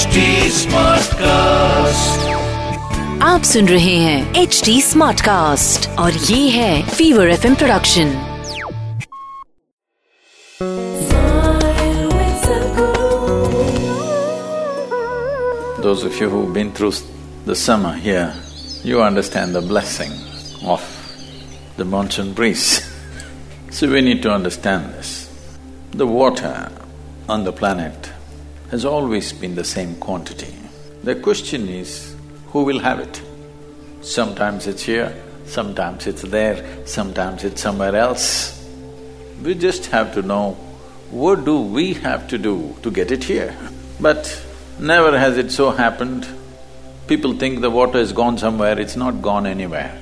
HD Smartcast. आप सुन रहे हैं एच डी स्मार्ट कास्ट और ये है fever F production Those of you who've been through the summer here, you understand the blessing of the monsoon breeze. so we need to understand this. The water on the planet has always been the same quantity. The question is, who will have it? Sometimes it's here, sometimes it's there, sometimes it's somewhere else. We just have to know what do we have to do to get it here. But never has it so happened, people think the water has gone somewhere, it's not gone anywhere.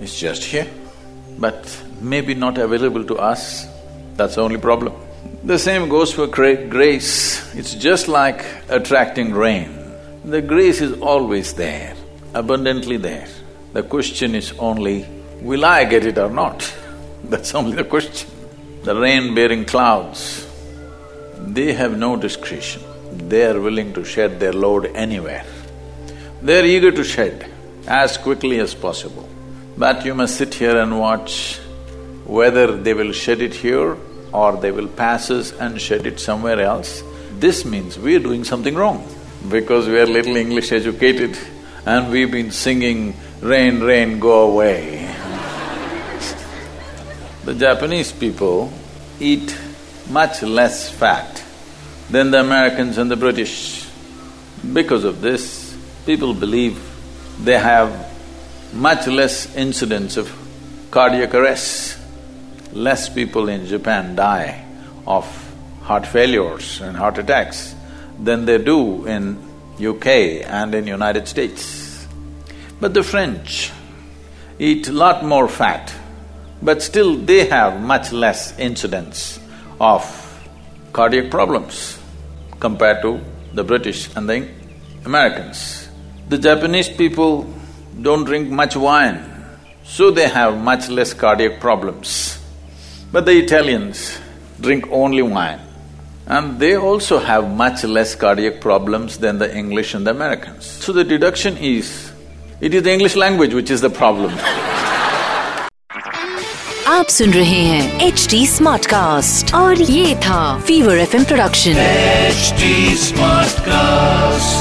It's just here, but maybe not available to us, that's the only problem. The same goes for gra- grace, it's just like attracting rain. The grace is always there, abundantly there. The question is only, will I get it or not? That's only the question. The rain-bearing clouds, they have no discretion. They are willing to shed their load anywhere. They are eager to shed as quickly as possible. But you must sit here and watch whether they will shed it here or they will pass us and shed it somewhere else. This means we are doing something wrong because we are little English educated and we've been singing, rain, rain, go away. The Japanese people eat much less fat than the Americans and the British. Because of this, people believe they have much less incidence of cardiac arrest. Less people in Japan die of heart failures and heart attacks than they do in UK and in United States. But the French eat lot more fat, but still they have much less incidence of cardiac problems compared to the British and the Americans. The Japanese people don't drink much wine, so they have much less cardiac problems. But the Italians drink only wine, and they also have much less cardiac problems than the English and the Americans. So the deduction is, it is the English language which is the problem. आप सुन रहे हैं H D smart cast और ये था fever F production HD Smartcast.